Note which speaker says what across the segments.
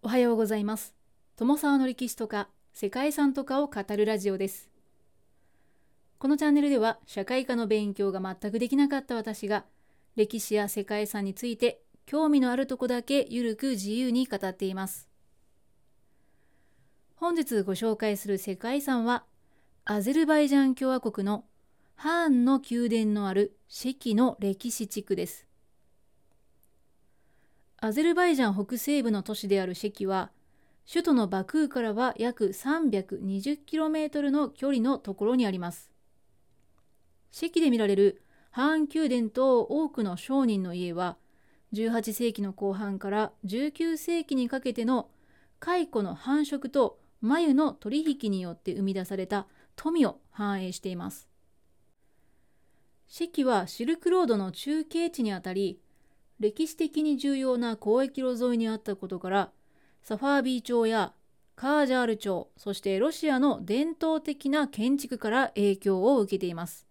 Speaker 1: おはようございます。友沢の歴史とか世界遺産とかを語るラジオです。このチャンネルでは社会科の勉強が全くできなかった私が歴史や世界遺産について興味のあるとこだけゆるく自由に語っています。本日ご紹介する世界遺産はアゼルバイジャン共和国のハーンの宮殿のあるシェキの歴史地区です。アゼルバイジャン北西部の都市であるシェキは、首都のバクーからは約 320km の距離のところにあります。シェキで見られるハーン宮殿と多くの商人の家は、18世紀の後半から19世紀にかけての蚕の繁殖と繭の取引によって生み出された富を反映しています。シェキはシルクロードの中継地にあたり、歴史的に重要な交易路沿いにあったことからサファービー朝やカージャール朝そしてロシアの伝統的な建築から影響を受けています。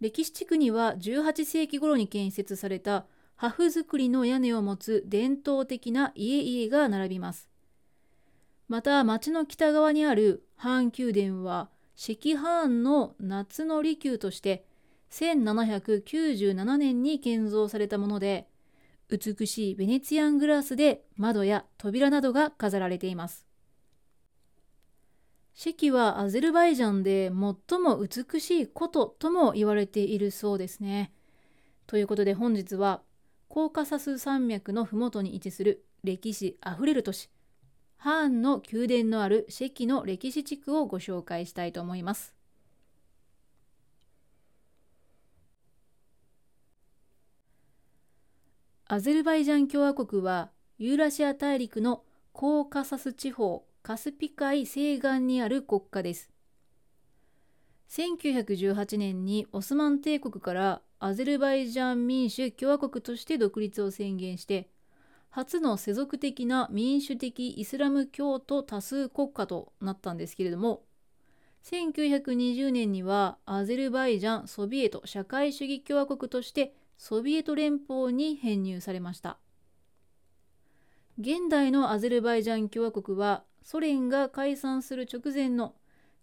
Speaker 1: 歴史地区には18世紀頃に建設された破風造りの屋根を持つ伝統的な家々が並びます。また町の北側にあるハーン宮殿は赤ハーンの夏の離宮として1797年に建造されたもので美しいベネツィアングラスで窓や扉などが飾られています。シェキはアゼルバイジャンで最も美しい古都とも言われているそうですね。ということで本日はコーカサス山脈の麓に位置する歴史あふれる都市ハーンの宮殿のあるシェキの歴史地区をご紹介したいと思います。アゼルバイジャン共和国はユーラシア大陸のコーカサス地方カスピ海西岸にある国家です。1918年にオスマン帝国からアゼルバイジャン民主共和国として独立を宣言して初の世俗的な民主的イスラム教徒多数国家となったんですけれども1920年にはアゼルバイジャンソビエト社会主義共和国としてソビエト連邦に編入されました。現代のアゼルバイジャン共和国はソ連が解散する直前の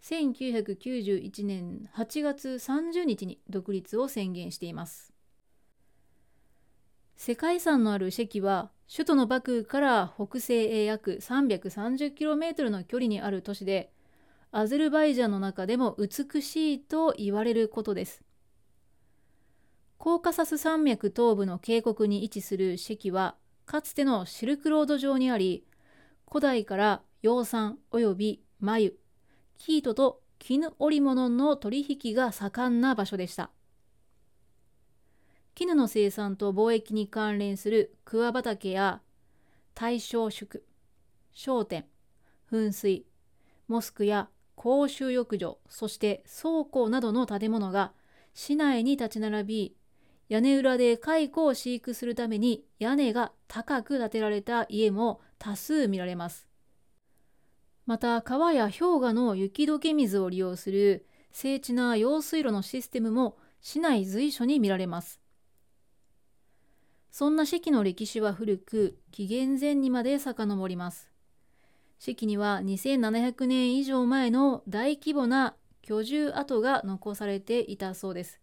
Speaker 1: 1991年8月30日に独立を宣言しています。世界遺産のあるシェキは首都のバクーから北西へ約 330km の距離にある都市でアゼルバイジャンの中でも美しいと言われることです。コーカサス山脈東部の渓谷に位置するシェキはかつてのシルクロード上にあり古代から養蚕及び繭生糸と絹織物の取引が盛んな場所でした。絹の生産と貿易に関連する桑畑や大正宿商店噴水モスクや公衆浴場そして倉庫などの建物が市内に立ち並び屋根裏で蚕を飼育するために屋根が高く建てられた家も多数見られます。また川や氷河の雪解け水を利用する精緻な用水路のシステムも市内随所に見られます。そんな四季の歴史は古く、紀元前にまで遡ります。四季には2700年以上前の大規模な居住跡が残されていたそうです。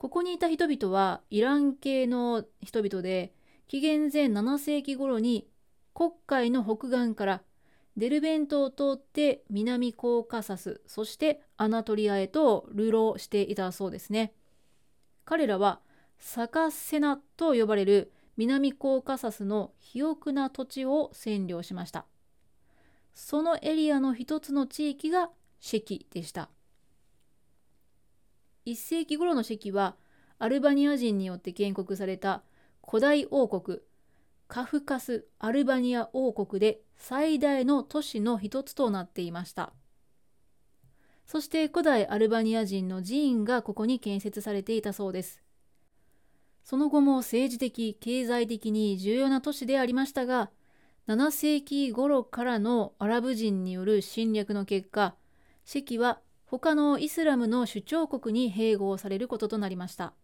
Speaker 1: ここにいた人々はイラン系の人々で紀元前7世紀頃に黒海の北岸からデルベントを通って南コーカサスそしてアナトリアへと流浪していたそうですね。彼らはサカセナと呼ばれる南コーカサスの肥沃な土地を占領しました。そのエリアの一つの地域がシェキでした。1世紀頃の席はアルバニア人によって建国された古代王国カフカス・アルバニア王国で最大の都市の一つとなっていました。そして古代アルバニア人の寺院がここに建設されていたそうです。その後も政治的経済的に重要な都市でありましたが7世紀頃からのアラブ人による侵略の結果席は他のイスラムの主張国に併合されることとなりました。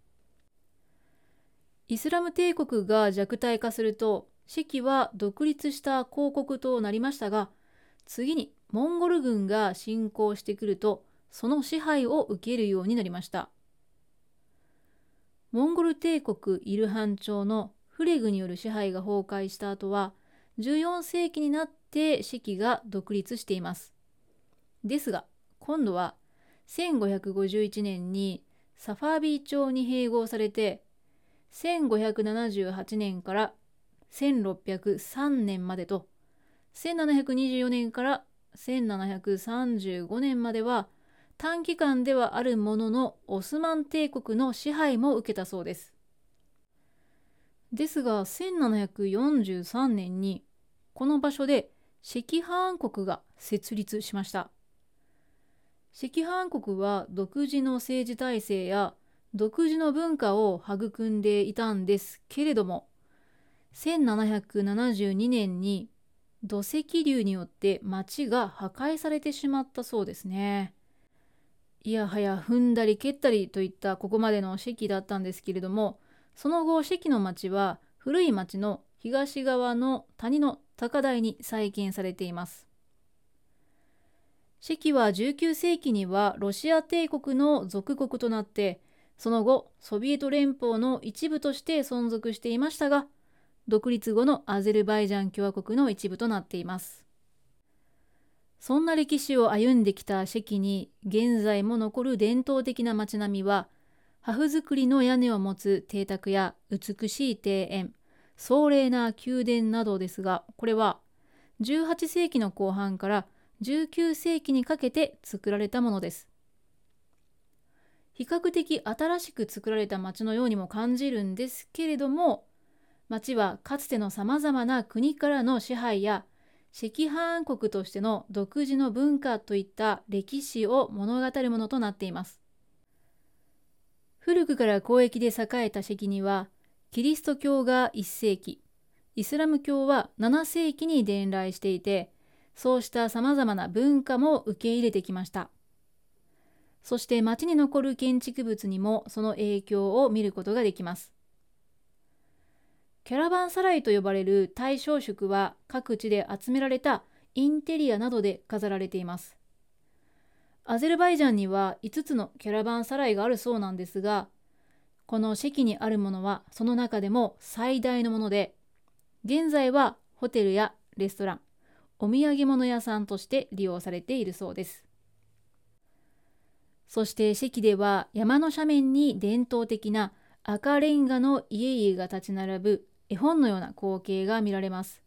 Speaker 1: イスラム帝国が弱体化すると関は独立した公国となりましたが次にモンゴル軍が侵攻してくるとその支配を受けるようになりましたモンゴル帝国イルハン朝のフレグによる支配が崩壊した後は14世紀になって関が独立していますですが今度は1551年にサファービー朝に併合されて1578年から1603年までと1724年から1735年までは短期間ではあるもののオスマン帝国の支配も受けたそうです。ですが1743年にこの場所で赤藩国が設立しました。赤藩国は独自の政治体制や独自の文化を育んでいたんですけれども1772年に土石流によって町が破壊されてしまったそうですね。いやはや踏んだり蹴ったりといったここまでの席だったんですけれどもその後関の町は古い町の東側の谷の高台に再建されています関は19世紀にはロシア帝国の属国となってその後ソビエト連邦の一部として存続していましたが独立後のアゼルバイジャン共和国の一部となっています。そんな歴史を歩んできた関に現在も残る伝統的な街並みは破風造りの屋根を持つ邸宅や美しい庭園壮麗な宮殿などですがこれは18世紀の後半から19世紀にかけて作られたものです比較的新しく作られた町のようにも感じるんですけれども町はかつてのさまざまな国からの支配や赤藩国としての独自の文化といった歴史を物語るものとなっています。古くから交易で栄えた関には、キリスト教が1世紀、イスラム教は7世紀に伝来していて、そうした様々な文化も受け入れてきました。そして町に残る建築物にもその影響を見ることができます。キャラバンサライと呼ばれる対象色は各地で集められたインテリアなどで飾られています。アゼルバイジャンには5つのキャラバンサライがあるそうなんですが、この席にあるものはその中でも最大のもので、現在はホテルやレストラン、お土産物屋さんとして利用されているそうです。そして席では山の斜面に伝統的な赤レンガの家々が立ち並ぶ絵本のような光景が見られます。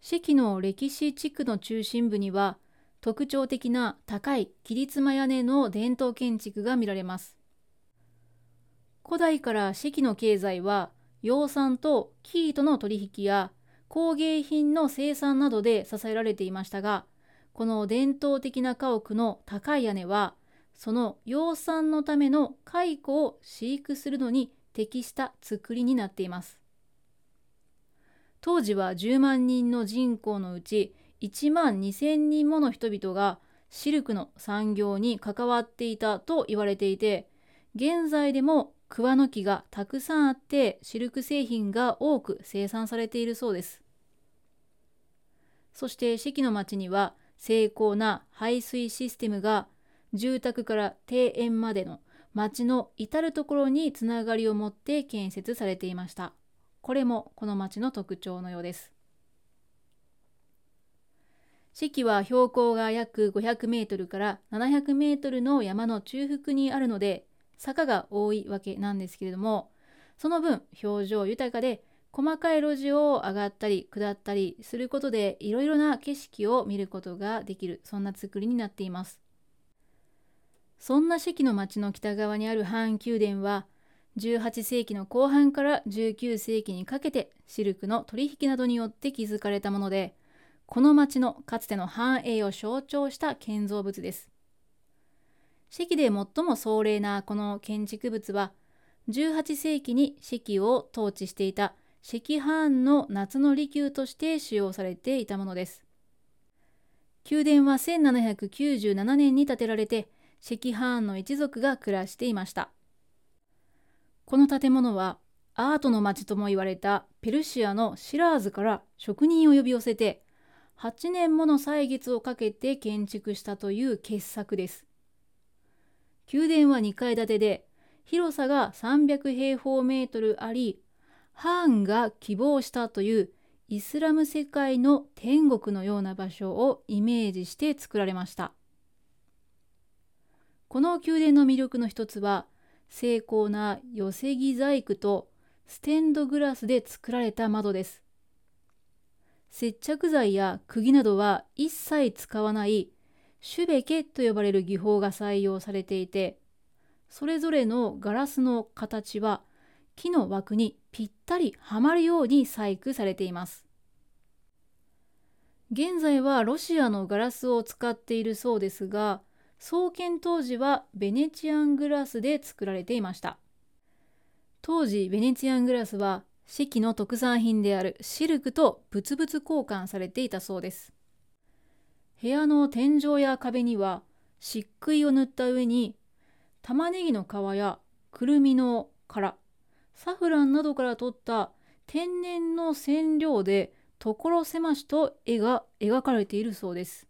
Speaker 1: 関の歴史地区の中心部には特徴的な高い切妻屋根の伝統建築が見られます。古代から関の経済は養蚕と生糸の取引や工芸品の生産などで支えられていましたがこの伝統的な家屋の高い屋根はその養蚕のための蚕を飼育するのに適した作りになっています。当時は10万人の人口のうち1万2,000人もの人々がシルクの産業に関わっていたと言われていて現在でも桑の木がたくさんあってシルク製品が多く生産されているそうです。そして四季の町には精巧な排水システムが住宅から庭園までの町の至る所につながりを持って建設されていましたこれもこの町の特徴のようです。四季は標高が約500メートルから700メートルの山の中腹にあるので坂が多いわけなんですけれどもその分表情豊かで細かい路地を上がったり下ったりすることでいろいろな景色を見ることができる。そんな作りになっています。そんな四季の町の北側にある半宮殿は18世紀の後半から19世紀にかけてシルクの取引などによって築かれたものでこの町のかつての繁栄を象徴した建造物です。四季で最も壮麗なこの建築物は18世紀に四季を統治していた赤藩の夏の離宮として使用されていたものです宮殿は1797年に建てられて赤藩の一族が暮らしていましたこの建物はアートの町とも言われたペルシアのシラーズから職人を呼び寄せて8年もの歳月をかけて建築したという傑作です。宮殿は2階建てで広さが300平方メートルありハーンが希望したというイスラム世界の天国のような場所をイメージして作られました。この宮殿の魅力の一つは精巧な寄せ木細工とステンドグラスで作られた窓です。接着剤や釘などは一切使わないシュベケと呼ばれる技法が採用されていてそれぞれのガラスの形は木の枠にぴったりはまるように細工されています。現在はロシアのガラスを使っているそうですが創建当時はベネチアングラスで作られていました。当時ベネチアングラスは四季の特産品であるシルクと物々交換されていたそうです。部屋の天井や壁には漆喰を塗った上に玉ねぎの皮やくるみの殻サフランなどから取った天然の染料で所狭しと絵が描かれているそうです。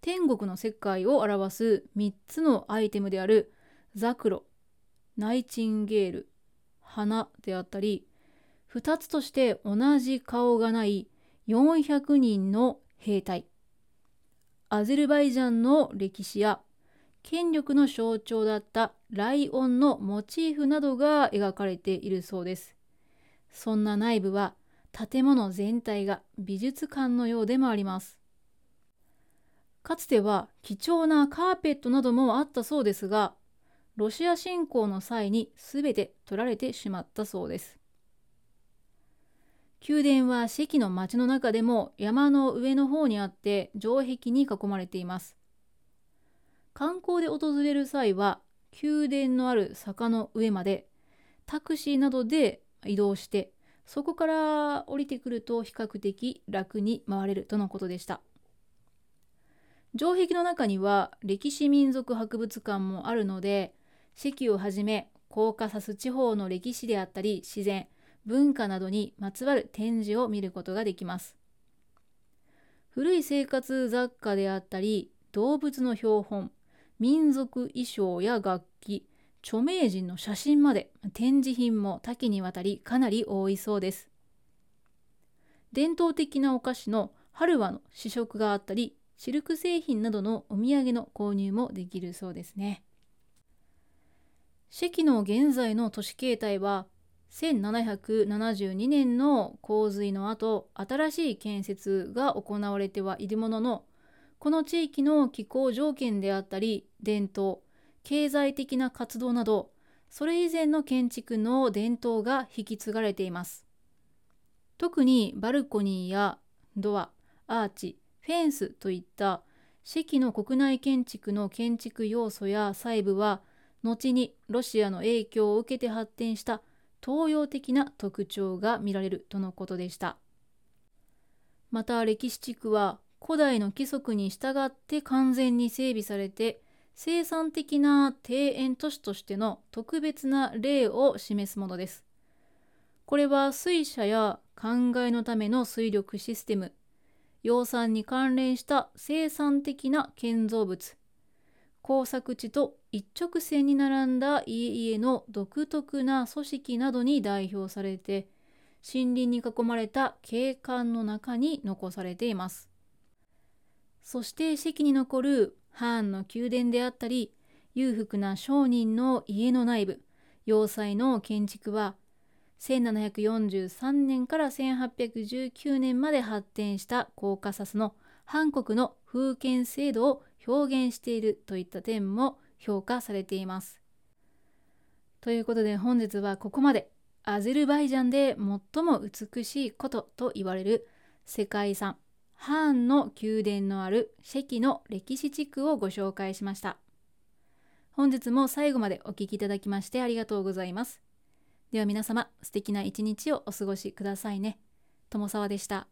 Speaker 1: 天国の世界を表す3つのアイテムであるザクロナイチンゲール花であったり2つとして同じ顔がない400人の兵隊アゼルバイジャンの歴史や権力の象徴だったライオンのモチーフなどが描かれているそうです。そんな内部は建物全体が美術館のようでもあります。かつては貴重なカーペットなどもあったそうですがロシア侵攻の際に全て取られてしまったそうです。宮殿は四季の町の中でも山の上の方にあって城壁に囲まれています。観光で訪れる際は宮殿のある坂の上までタクシーなどで移動してそこから降りてくると比較的楽に回れるとのことでした。城壁の中には歴史民族博物館もあるので四をはじめコーカサス地方の歴史であったり自然文化などにまつわる展示を見ることができます。古い生活雑貨であったり動物の標本民族衣装や楽器著名人の写真まで展示品も多岐にわたりかなり多いそうです。伝統的なお菓子のハルワの試食があったりシルク製品などのお土産の購入もできるそうですね。四季の現在の都市形態は1772年の洪水の後新しい建設が行われてはいるもののこの地域の気候条件であったり伝統経済的な活動などそれ以前の建築の伝統が引き継がれています。特にバルコニーやドアアーチフェンスといった四季の国内建築の建築要素や細部は後にロシアの影響を受けて発展した東洋的な特徴が見られるとのことでした。また歴史地区は古代の規則に従って完全に整備されて生産的な庭園都市としての特別な例を示すものです。これは水車や灌漑のための水力システム養蚕に関連した生産的な建造物工作地と一直線に並んだ家々の独特な組織などに代表されて森林に囲まれた景観の中に残されています。そして席に残るハーンの宮殿であったり裕福な商人の家の内部要塞の建築は1743年から1819年まで発展したコーカサスの韓国の封建制度を表現しているといった点も評価されています。ということで本日はここまでアゼルバイジャンで最も美しいことと言われる世界遺産ハーンの宮殿のあるシェキの歴史地区をご紹介しました。本日も最後までお聴きいただきましてありがとうございます。では皆様素敵な一日をお過ごしくださいね。友沢でした。